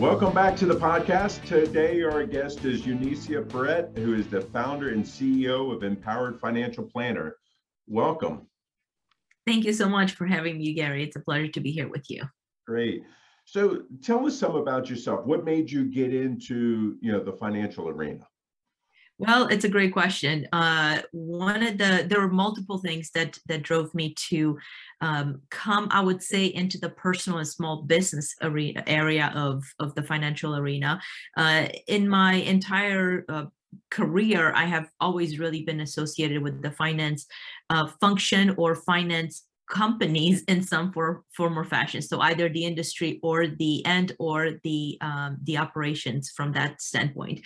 Welcome back to the podcast. Today, our guest is Eunicia Peret, who is the founder and CEO of Empowered Financial Planner. Welcome. Thank you so much for having me, Gary. It's a pleasure to be here with you. Great. So, tell us some about yourself. What made you get into, you know, the financial arena? Well, it's a great question. Uh, one of the there were multiple things that that drove me to um, come, I would say, into the personal and small business arena area of of the financial arena. Uh, in my entire uh, career, I have always really been associated with the finance uh, function or finance companies in some for, form or fashion. So either the industry or the end or the um, the operations from that standpoint.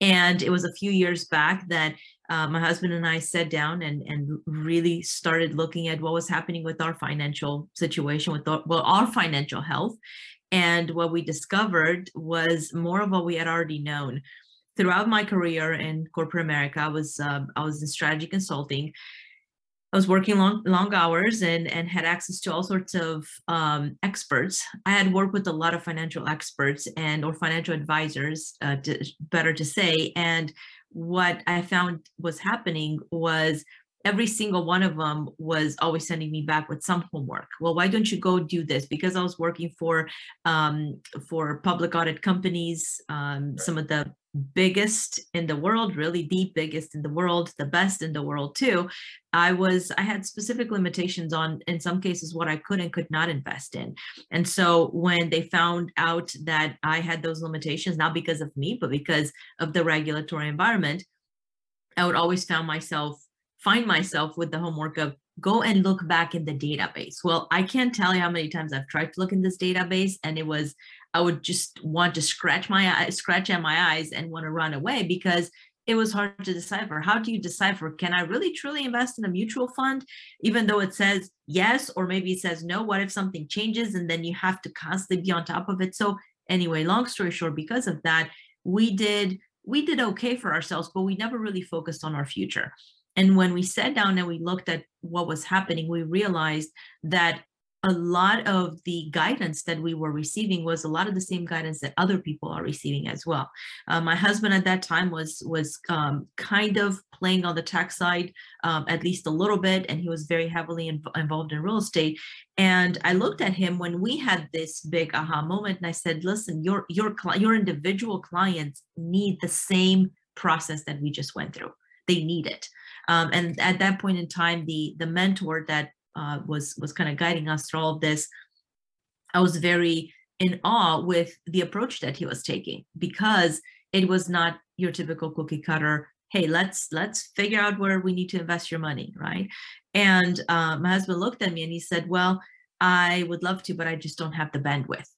And it was a few years back that uh, my husband and I sat down and and really started looking at what was happening with our financial situation, with our, well our financial health. And what we discovered was more of what we had already known. Throughout my career in corporate America, I was uh, I was in strategy consulting I was working long long hours and and had access to all sorts of um, experts. I had worked with a lot of financial experts and or financial advisors, uh, to, better to say. And what I found was happening was every single one of them was always sending me back with some homework well why don't you go do this because i was working for um, for public audit companies um, some of the biggest in the world really the biggest in the world the best in the world too. I was i had specific limitations on in some cases what i could and could not invest in. And so when they found out that i had those limitations not because of me but because of the regulatory environment i would always found myself find myself with the homework of go and look back in the database. Well i can't tell you how many times i've tried to look in this database and it was I would just want to scratch my eyes, scratch at my eyes and want to run away because it was hard to decipher. How do you decipher? Can I really truly invest in a mutual fund, even though it says yes, or maybe it says no? What if something changes and then you have to constantly be on top of it? So, anyway, long story short, because of that, we did we did okay for ourselves, but we never really focused on our future. And when we sat down and we looked at what was happening, we realized that a lot of the guidance that we were receiving was a lot of the same guidance that other people are receiving as well. Uh, my husband at that time was was um, kind of playing on the tech side, um, at least a little bit, and he was very heavily involved in real estate. And I looked at him when we had this big aha moment, and I said, "Listen, your your your individual clients need the same process that we just went through. They need it." Um, and at that point in time, the the mentor that uh, was was kind of guiding us through all of this, I was very in awe with the approach that he was taking because it was not your typical cookie cutter. Hey, let's let's figure out where we need to invest your money, right? And uh, my husband looked at me and he said, "Well, I would love to, but I just don't have the bandwidth."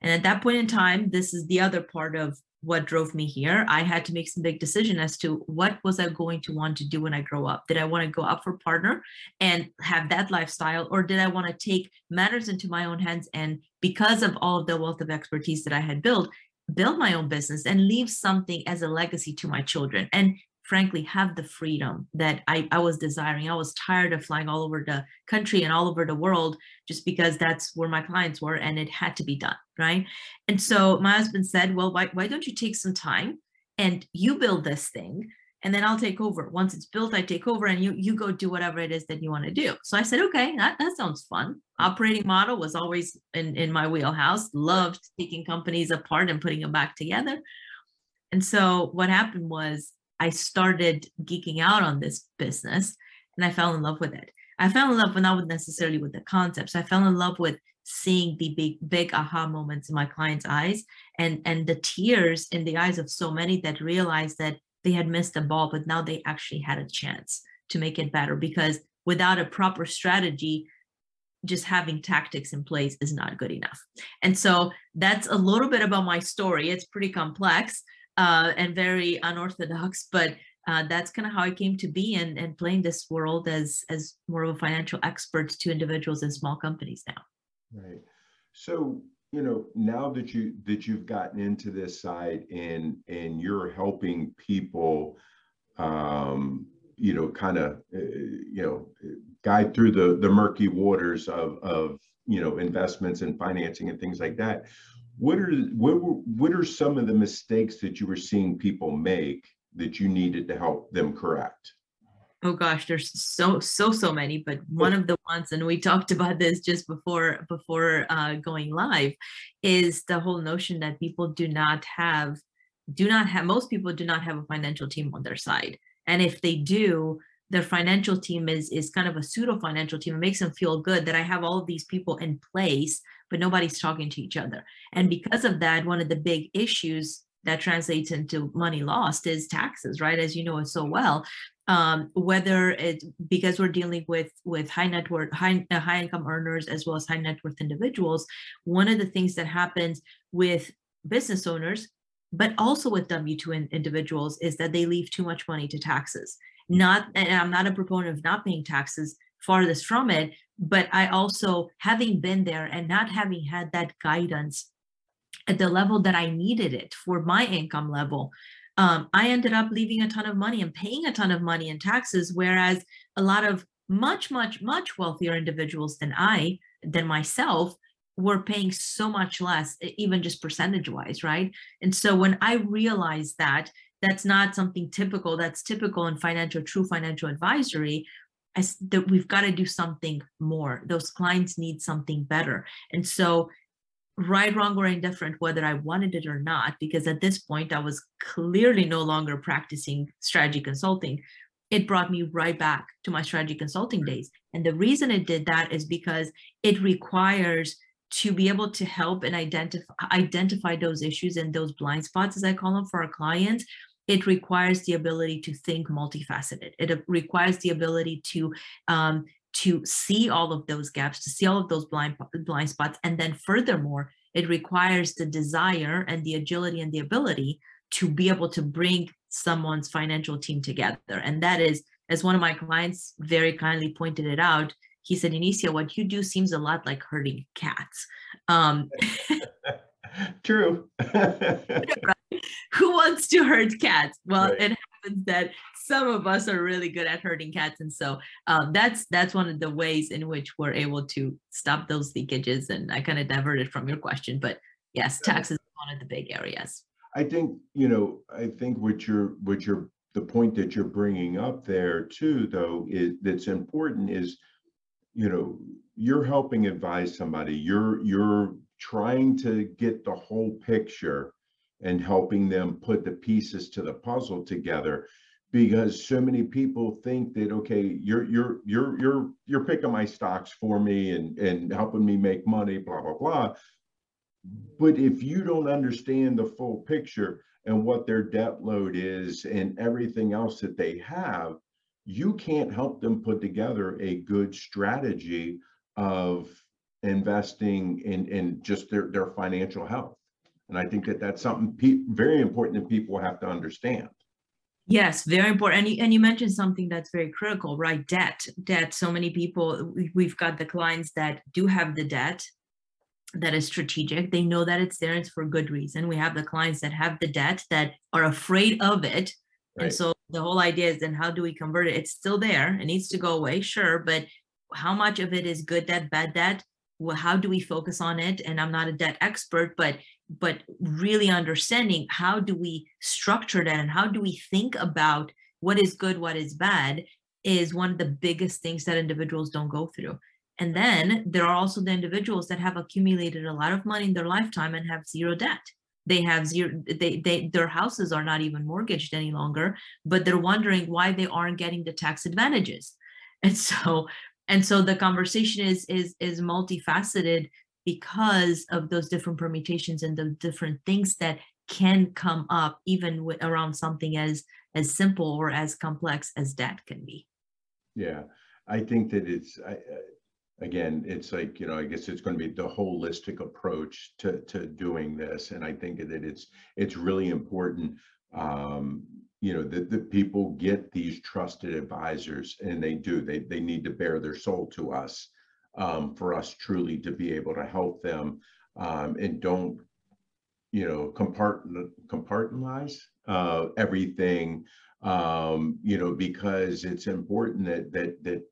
And at that point in time, this is the other part of what drove me here. I had to make some big decision as to what was i going to want to do when i grow up? Did i want to go up for partner and have that lifestyle or did i want to take matters into my own hands and because of all of the wealth of expertise that i had built build my own business and leave something as a legacy to my children? And frankly have the freedom that I, I was desiring. I was tired of flying all over the country and all over the world just because that's where my clients were and it had to be done. Right. And so my husband said, Well, why, why don't you take some time and you build this thing? And then I'll take over. Once it's built, I take over and you you go do whatever it is that you want to do. So I said, okay, that, that sounds fun. Operating model was always in, in my wheelhouse. Loved taking companies apart and putting them back together. And so what happened was I started geeking out on this business and I fell in love with it. I fell in love but not necessarily with the concepts. I fell in love with seeing the big big aha moments in my clients' eyes and and the tears in the eyes of so many that realized that they had missed the ball, but now they actually had a chance to make it better because without a proper strategy, just having tactics in place is not good enough. And so that's a little bit about my story. It's pretty complex uh, and very unorthodox, but uh, that's kind of how I came to be and, and playing this world as as more of a financial expert to individuals and small companies now. Right. So you know now that you that you've gotten into this side and and you're helping people um you know kind of uh, you know guide through the the murky waters of of you know investments and financing and things like that what are what what are some of the mistakes that you were seeing people make that you needed to help them correct? Oh gosh there's so so so many but one of the ones and we talked about this just before before uh, going live is the whole notion that people do not have do not have most people do not have a financial team on their side. And if they do their financial team is is kind of a pseudo financial team. It makes them feel good that i have all of these people in place but nobody's talking to each other. And because of that one of the big issues that translates into money lost is taxes right? As you know it so well um, whether it because we're dealing with with high net worth high uh, high income earners as well as high net worth individuals one of the things that happens with business owners but also with w2 in, individuals is that they leave too much money to taxes not and i'm not a proponent of not paying taxes farthest from it but i also having been there and not having had that guidance at the level that i needed it for my income level um, i ended up leaving a ton of money and paying a ton of money in taxes whereas a lot of much much much wealthier individuals than i than myself were paying so much less even just percentage wise right? And so when i realized that that's not something typical that's typical in financial true financial advisory as that we've got to do something more. Those clients need something better. And so right wrong or indifferent whether i wanted it or not because at this point i was clearly no longer practicing strategy consulting it brought me right back to my strategy consulting mm-hmm. days. And the reason it did that is because it requires to be able to help and identify identify those issues and those blind spots as i call them for our clients it requires the ability to think multifaceted. It requires the ability to um, to see all of those gaps, to see all of those blind blind spots, and then furthermore, it requires the desire and the agility and the ability to be able to bring someone's financial team together. And that is, as one of my clients very kindly pointed it out, he said, Inicia, what you do seems a lot like herding cats. Um, True. Who wants to hurt cats? Well, right. it happens that some of us are really good at hurting cats, and so um, that's that's one of the ways in which we're able to stop those leakages. And I kind of diverted from your question, but yes, taxes is one of the big areas. I think you know. I think what you're what you're the point that you're bringing up there too, though, is that's important is you know you're helping advise somebody you're you're trying to get the whole picture and helping them put the pieces to the puzzle together because so many people think that okay you're you're you're you're you're picking my stocks for me and and helping me make money blah blah blah. But if you don't understand the full picture and what their debt load is and everything else that they have you can't help them put together a good strategy of investing in in just their their financial health and i think that that's something pe- very important that people have to understand. Yes very important and you, and you mentioned something that's very critical right? Debt debt. So many people we've got the clients that do have the debt that is strategic. They know that it's there it's for good reason. We have the clients that have the debt that are afraid of it. Right. and so the whole idea is then how do we convert it? It's still there. It needs to go away sure but how much of it is good debt bad debt well, how do we focus on it? And i'm not a debt expert but but really understanding how do we structure that and how do we think about what is good what is bad is one of the biggest things that individuals don't go through. And then there are also the individuals that have accumulated a lot of money in their lifetime and have zero debt. They have zero they, they their houses are not even mortgaged any longer but they're wondering why they aren't getting the tax advantages. And so and so the conversation is is is multifaceted because of those different permutations and the different things that can come up even with, around something as as simple or as complex as that can be yeah i think that it's I, again, it's like, you know, I guess it's going to be the holistic approach to, to doing this. And I think that it's, it's really important, um, you know, that, that people get these trusted advisors and they do, they, they need to bear their soul to us um, for us truly to be able to help them um, and don't, you know, compartment, compartmentalize uh, everything, um, you know, because it's important that, that, that,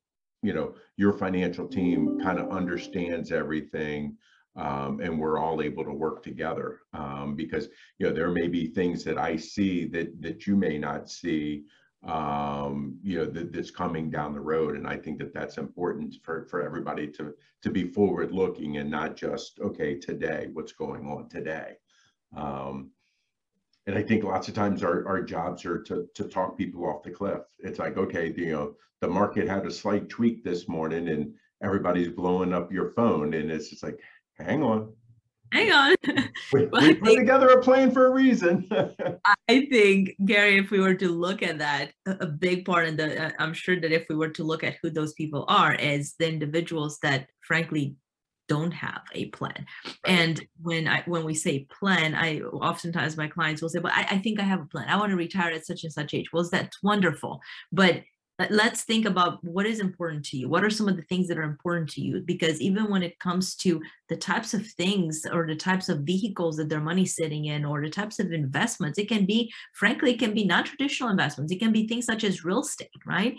you know, your financial team kind of understands everything um, and we're all able to work together um, because you know there may be things that I see that that you may not see um, you know that, that's coming down the road and I think that that's important for for everybody to to be forward looking and not just okay today what's going on today um, and I think lots of times our, our jobs are to, to talk people off the cliff. It's like, okay, you know, the market had a slight tweak this morning and everybody's blowing up your phone. And it's just like, hang on. Hang on. We, we put think, together a plan for a reason. I think, Gary, if we were to look at that, a big part, and the uh, I'm sure that if we were to look at who those people are, is the individuals that, frankly, don't have a plan. And when I when we say plan, I oftentimes my clients will say, "Well, I, I think I have a plan. I want to retire at such and such age." Well, that's wonderful, but let's think about what is important to you. What are some of the things that are important to you? Because even when it comes to the types of things or the types of vehicles that their money's sitting in or the types of investments it can be frankly it can be non-traditional investments. It can be things such as real estate right?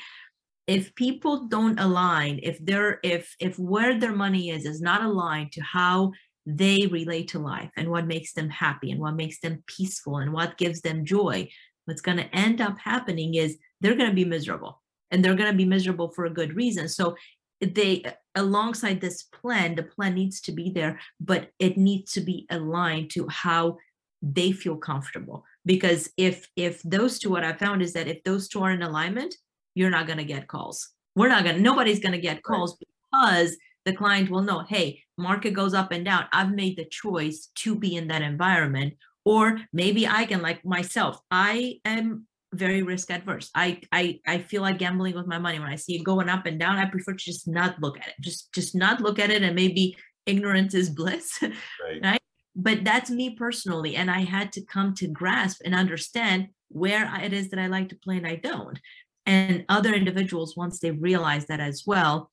If people don't align if they're if if where their money is is not aligned to how they relate to life and what makes them happy and what makes them peaceful and what gives them joy what's going to end up happening is they're going to be miserable and they're going to be miserable for a good reason so they alongside this plan the plan needs to be there but it needs to be aligned to how they feel comfortable because if if those two what i found is that if those two are in alignment you're not going to get calls. We're not going to, nobody's going to get calls right. because the client will know, hey, market goes up and down. I've made the choice to be in that environment. Or maybe I can, like myself, I am very risk adverse. I I I feel like gambling with my money when I see it going up and down. I prefer to just not look at it. Just just not look at it and maybe ignorance is bliss. Right. right? But that's me personally. And I had to come to grasp and understand where it is that I like to play and I don't and other individuals once they realize that as well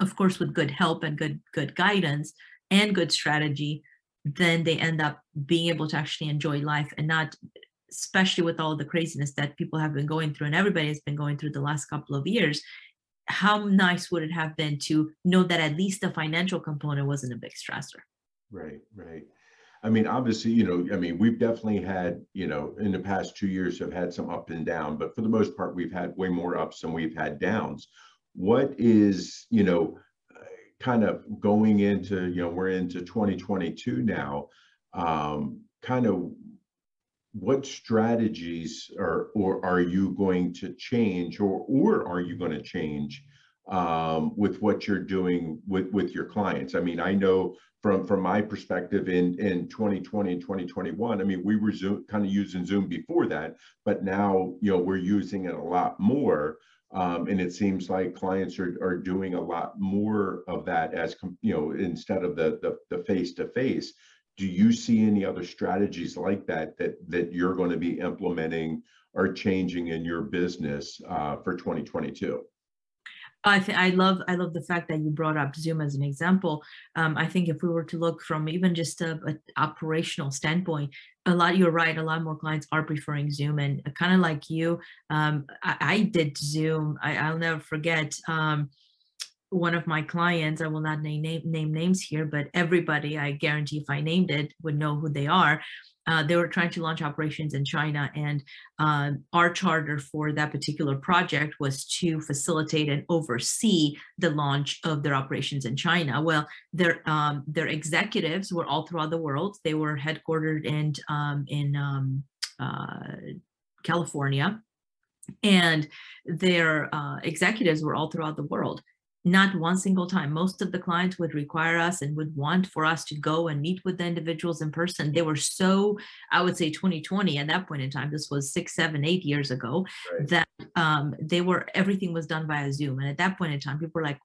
of course with good help and good good guidance and good strategy then they end up being able to actually enjoy life and not especially with all the craziness that people have been going through and everybody has been going through the last couple of years how nice would it have been to know that at least the financial component wasn't a big stressor right right I mean, obviously, you know, I mean, we've definitely had, you know, in the past two years have had some up and down, but for the most part, we've had way more ups than we've had downs. What is, you know, kind of going into, you know, we're into 2022 now, um, kind of what strategies are or are you going to change or or are you going to change um, with what you're doing with with your clients? I mean, I know from from my perspective in in 2020 and 2021 i mean we were zoom, kind of using zoom before that but now you know we're using it a lot more um, and it seems like clients are, are doing a lot more of that as you know instead of the the, the face-to-face do you see any other strategies like that that that you're going to be implementing or changing in your business uh, for 2022 I think I love I love the fact that you brought up Zoom as an example. Um, I think if we were to look from even just a, a, operational standpoint, a lot you're right. A lot more clients are preferring Zoom, and kind of like you, um, I, I, did Zoom. I, will never forget. Um, one of my clients, I will not name, name name names here, but everybody, I guarantee, if I named it, would know who they are uh, they were trying to launch operations in China, and uh, our charter for that particular project was to facilitate and oversee the launch of their operations in China. Well, their um, their executives were all throughout the world. They were headquartered in um, in um, uh, California, and their uh, executives were all throughout the world not one single time. Most of the clients would require us and would want for us to go and meet with the individuals in person. They were so, I would say 2020 at that point in time, this was six, seven, eight years ago, right. that um, they were, everything was done via Zoom. And at that point in time, people were like,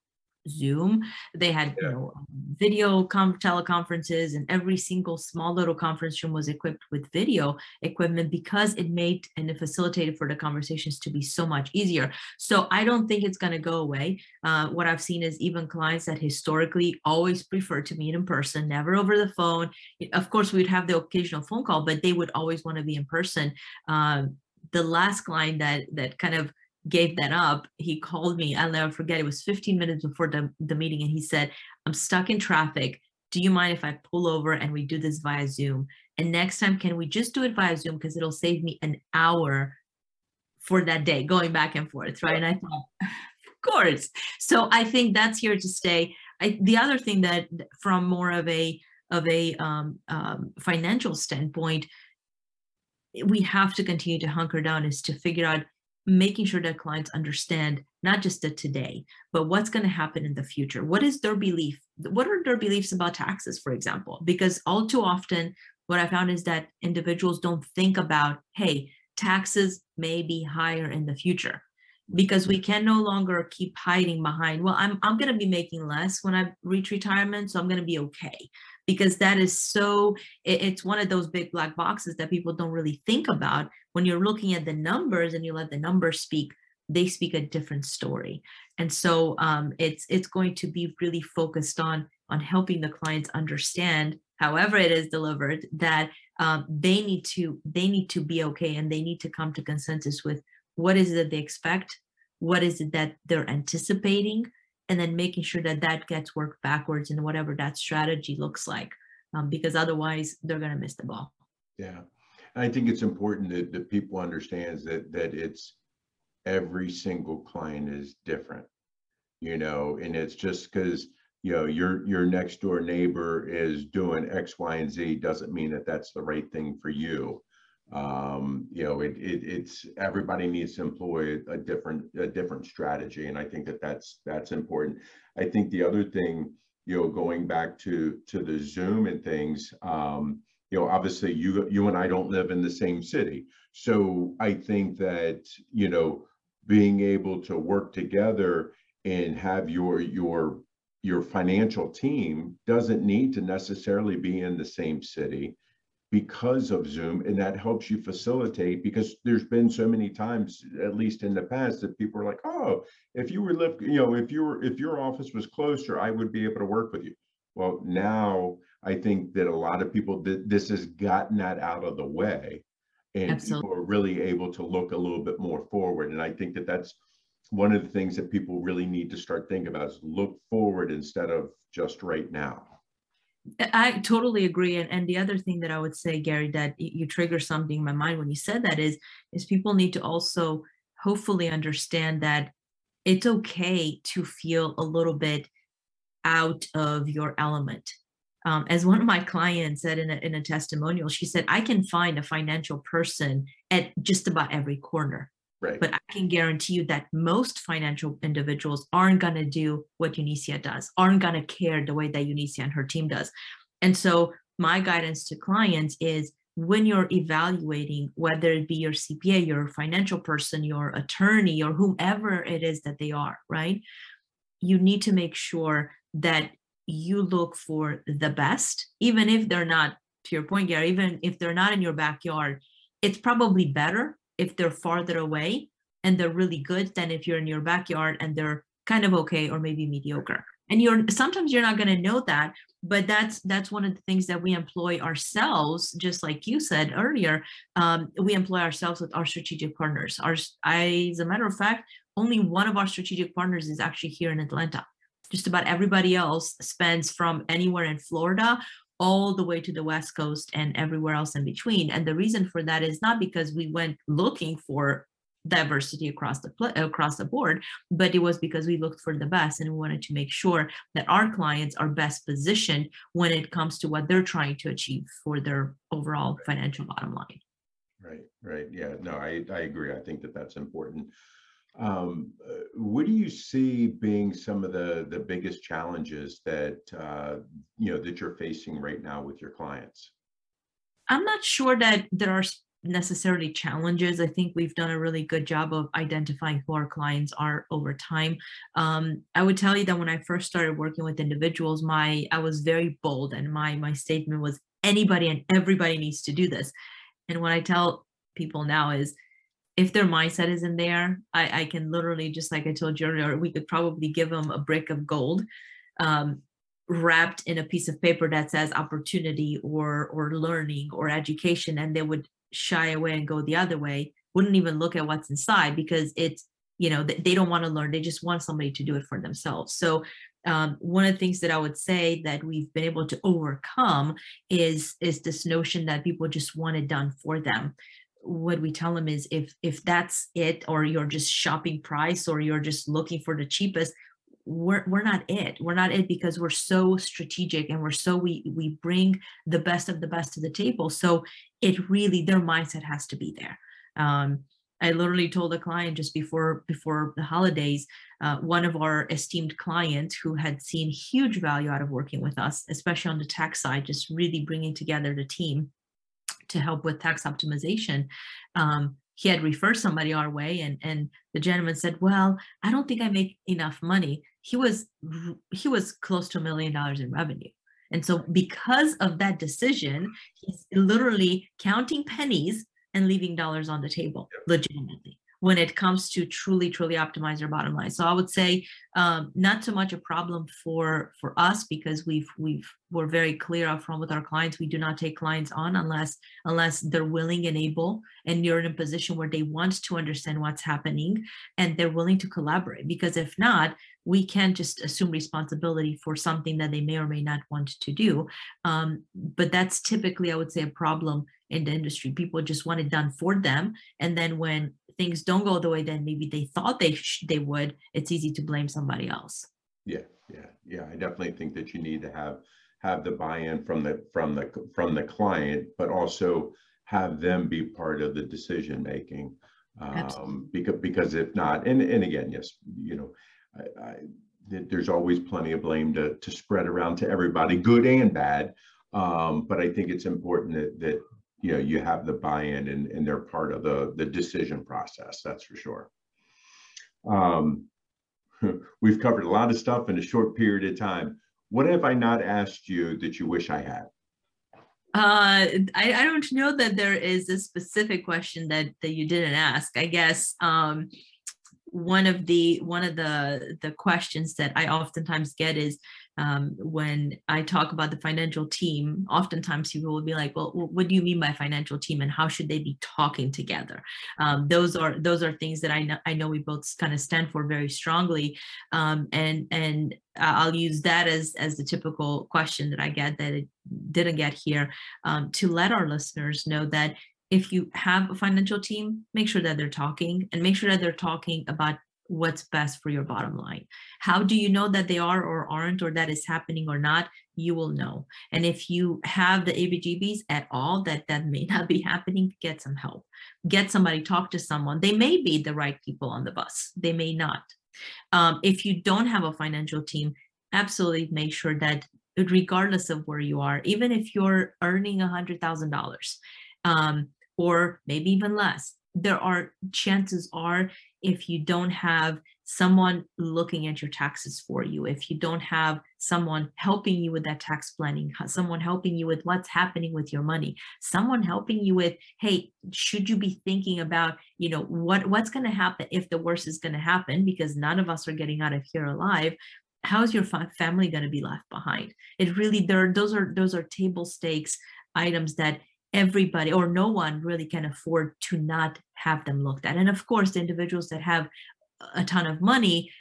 Zoom. They had Yeah. you know video com- teleconferences, and every single small little conference room was equipped with video equipment because it made and it facilitated for the conversations to be so much easier. So I don't think it's going to go away. Uh, what I've seen is even clients that historically always prefer to meet in person, never over the phone. Of course, we'd have the occasional phone call, but they would always want to be in person. Um, the last client that that kind of gave that up, he called me. I'll never forget. It was 15 minutes before the, the meeting, and he said, I'm stuck in traffic. Do you mind if I pull over and we do this via Zoom? And next time, can we just do it via Zoom? Because it'll save me an hour for that day going back and forth. Right. And I thought, of course. So I think that's here to stay. I, the other thing that from more of a of a um, um, financial standpoint, we have to continue to hunker down is to figure out making sure that clients understand not just the today, but what's going to happen in the future. What is their belief? What are their beliefs about taxes, for example? Because all too often, what I found is that individuals don't think about, hey, taxes may be higher in the future because we can no longer keep hiding behind well i'm, I'm going to be making less when i reach retirement so i'm going to be okay because that is so it, it's one of those big black boxes that people don't really think about when you're looking at the numbers and you let the numbers speak they speak a different story. And so um, it's it's going to be really focused on on helping the clients understand however it is delivered that um, they need to they need to be okay and they need to come to consensus with what is it that they expect what is it that they're anticipating and then making sure that that gets worked backwards in whatever that strategy looks like um, because otherwise they're going to miss the ball Yeah, I think it's important that, that people understands that that it's every single client is different, you know, and it's just because you know your your next door neighbor is doing X, Y, and Z doesn't mean that that's the right thing for you. Um, you know, it, it it's everybody needs to employ a different a different strategy, and I think that that's that's important. I think the other thing, you know, going back to to the Zoom and things. Um, you know, obviously you you and I don't live in the same city. So I think that, you know, being able to work together and have your your your financial team doesn't need to necessarily be in the same city because of Zoom and that helps you facilitate because there's been so many times at least in the past that people are like, "Oh, if you were live, you know, if you were if your office was closer, I would be able to work with you." Well, now I think that a lot of people th- this has gotten that out of the way, and Absolutely. people are really able to look a little bit more forward. And I think that that's one of the things that people really need to start thinking about is look forward instead of just right now. I totally agree. And, and the other thing that I would say, Gary, that you trigger something in my mind when you said that is, is people need to also hopefully understand that it's okay to feel a little bit out of your element. Um, as one of my clients said in a, in a testimonial, she said, I can find a financial person at just about every corner. Right. But I can guarantee you that most financial individuals aren't going to do what Eunicia does, aren't going to care the way that Eunicia and her team does. And so, my guidance to clients is when you're evaluating, whether it be your CPA, your financial person, your attorney, or whomever it is that they are, right? You need to make sure that you look for the best, even if they're not, to your point, Gary, even if they're not in your backyard, it's probably better if they're farther away and they're really good than if you're in your backyard and they're kind of okay or maybe mediocre. And you're sometimes you're not going to know that but that's that's one of the things that we employ ourselves just like you said earlier um, we employ ourselves with our strategic partners. Our I, as a matter of fact only one of our strategic partners is actually here in atlanta. Just about everybody else spends from anywhere in florida all the way to the west coast and everywhere else in between and the reason for that is not because we went looking for diversity across the across the board but it was because we looked for the best and we wanted to make sure that our clients are best positioned when it comes to what they're trying to achieve for their overall financial bottom line Right, right. Yeah, no, I, I agree. I think that that's important. Um, uh, what do you see being some of the, the biggest challenges that, uh, you know, that you're facing right now with your clients? i'm not sure that there are necessarily challenges. I think we've done a really good job of identifying who our clients are over time. Um, I would tell you that when I first started working with individuals, my I was very bold, and my my statement was anybody and everybody needs to do this. And what I tell people now is if their mindset isn't there, I, I can literally, just like I told you earlier, we could probably give them a brick of gold um, wrapped in a piece of paper that says opportunity or or learning or education, and they would shy away and go the other way. Wouldn't even look at what's inside because it's you know they don't want to learn. They just want somebody to do it for themselves. So um, one of the things that I would say that we've been able to overcome is is this notion that people just want it done for them what we tell them is if if that's it or you're just shopping price or you're just looking for the cheapest we're, we're not it. We're not it because we're so strategic and we're so we we bring the best of the best to the table. So it really their mindset has to be there. Um, i literally told a client just before before the holidays uh, one of our esteemed clients who had seen huge value out of working with us especially on the tax side just really bringing together the team to help with tax optimization. Um, he had referred somebody our way and and the gentleman said well i don't think i make enough money. He was he was close to a million dollars in revenue. And so because of that decision he's literally counting pennies and leaving dollars on the table legitimately when it comes to truly truly optimize your bottom line. So i would say um, not so much a problem for for us because we've we've we're very clear up front with our clients. We do not take clients on unless unless they're willing and able and you're in a position where they want to understand what's happening and they're willing to collaborate. Because if not we can't just assume responsibility for something that they may or may not want to do um, but that's typically i would say a problem in the industry. People just want it done for them and then when things don't go the way that maybe they thought they sh- they would it's easy to blame somebody else. Yeah yeah yeah i definitely think that you need to have have the buy-in from the from the from the client but also have them be part of the decision making um, because because if not and and again yes you know I, I, there's always plenty of blame to to spread around to everybody good and bad. Um, but i think it's important that that you know you have the buy-in and, and they're part of the the decision process that's for sure. Um, we've covered a lot of stuff in a short period of time. What have i not asked you that you wish i had? Uh I, I don't know that there is a specific question that that you didn't ask. I guess um one of the one of the the questions that i oftentimes get is um, when I talk about the financial team, oftentimes people will be like, "Well, what do you mean by financial team, and how should they be talking together?" Um, those are those are things that I know I know we both kind of stand for very strongly, um, and and I'll use that as as the typical question that I get that it didn't get here um, to let our listeners know that if you have a financial team, make sure that they're talking and make sure that they're talking about what's best for your bottom line. How do you know that they are or aren't, or that is happening or not? You will know. And if you have the ABGBs at all that that may not be happening, get some help. Get somebody, talk to someone. They may be the right people on the bus, they may not. Um, if you don't have a financial team, absolutely make sure that regardless of where you are, even if you're earning a $100,000 um, or maybe even less, there are chances are if you don't have someone looking at your taxes for you, if you don't have someone helping you with that tax planning, someone helping you with what's happening with your money, someone helping you with, hey, should you be thinking about, you know, what what's going to happen if the worst is going to happen because none of us are getting out of here alive how's your family going to be left behind? It really there those are those are table stakes items that everybody or no one really can afford to not have them looked at. And of course, the individuals that have a ton of money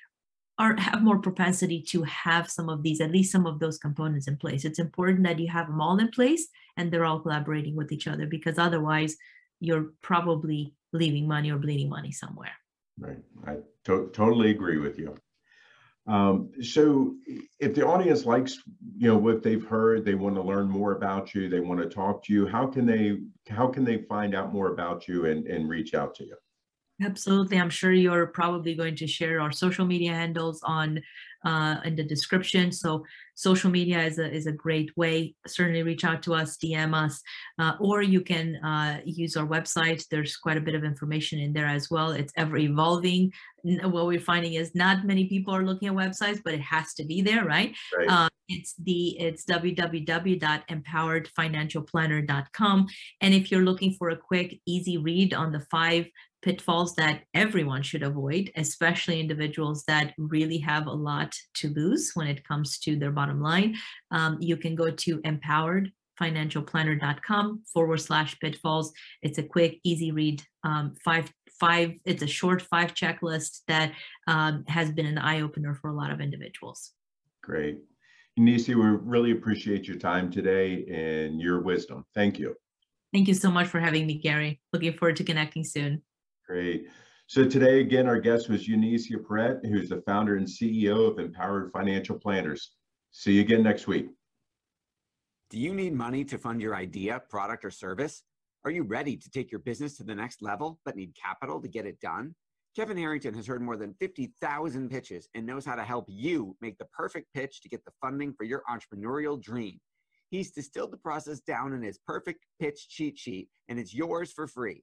are have more propensity to have some of these, at least some of those components in place. It's important that you have them all in place and they're all collaborating with each other because otherwise you're probably leaving money or bleeding money somewhere. Right. I to- totally agree with you. Um, so if the audience likes, you know, what they've heard, they want to learn more about you, they want to talk to you, how can they how can they find out more about you and, and reach out to you? Absolutely. I'm sure you're probably going to share our social media handles on uh, in the description. So social media is a is a great way. Certainly reach out to us, DM us, uh, or you can uh, use our website. There's quite a bit of information in there as well. It's ever evolving. What we're finding is not many people are looking at websites, but it has to be there, right? Right. Uh, it's the it's www.empoweredfinancialplanner.com. And if you're looking for a quick, easy read on the five pitfalls that everyone should avoid, especially individuals that really have a lot to lose when it comes to their bottom line, um, you can go to empoweredfinancialplanner.com forward slash pitfalls. It's a quick, easy read. Um, five, five. It's a short five checklist that um, has been an eye opener for a lot of individuals. Great. Nisi, we really appreciate your time today and your wisdom. Thank you. Thank you so much for having me, Gary. Looking forward to connecting soon. Great. So today, again, our guest was Eunicia Peret, who's the founder and CEO of Empowered Financial Planners. See you again next week. Do you need money to fund your idea, product, or service? Are you ready to take your business to the next level but need capital to get it done? Kevin Harrington has heard more than 50,000 pitches and knows how to help you make the perfect pitch to get the funding for your entrepreneurial dream. He's distilled the process down in his perfect pitch cheat sheet, and it's yours for free.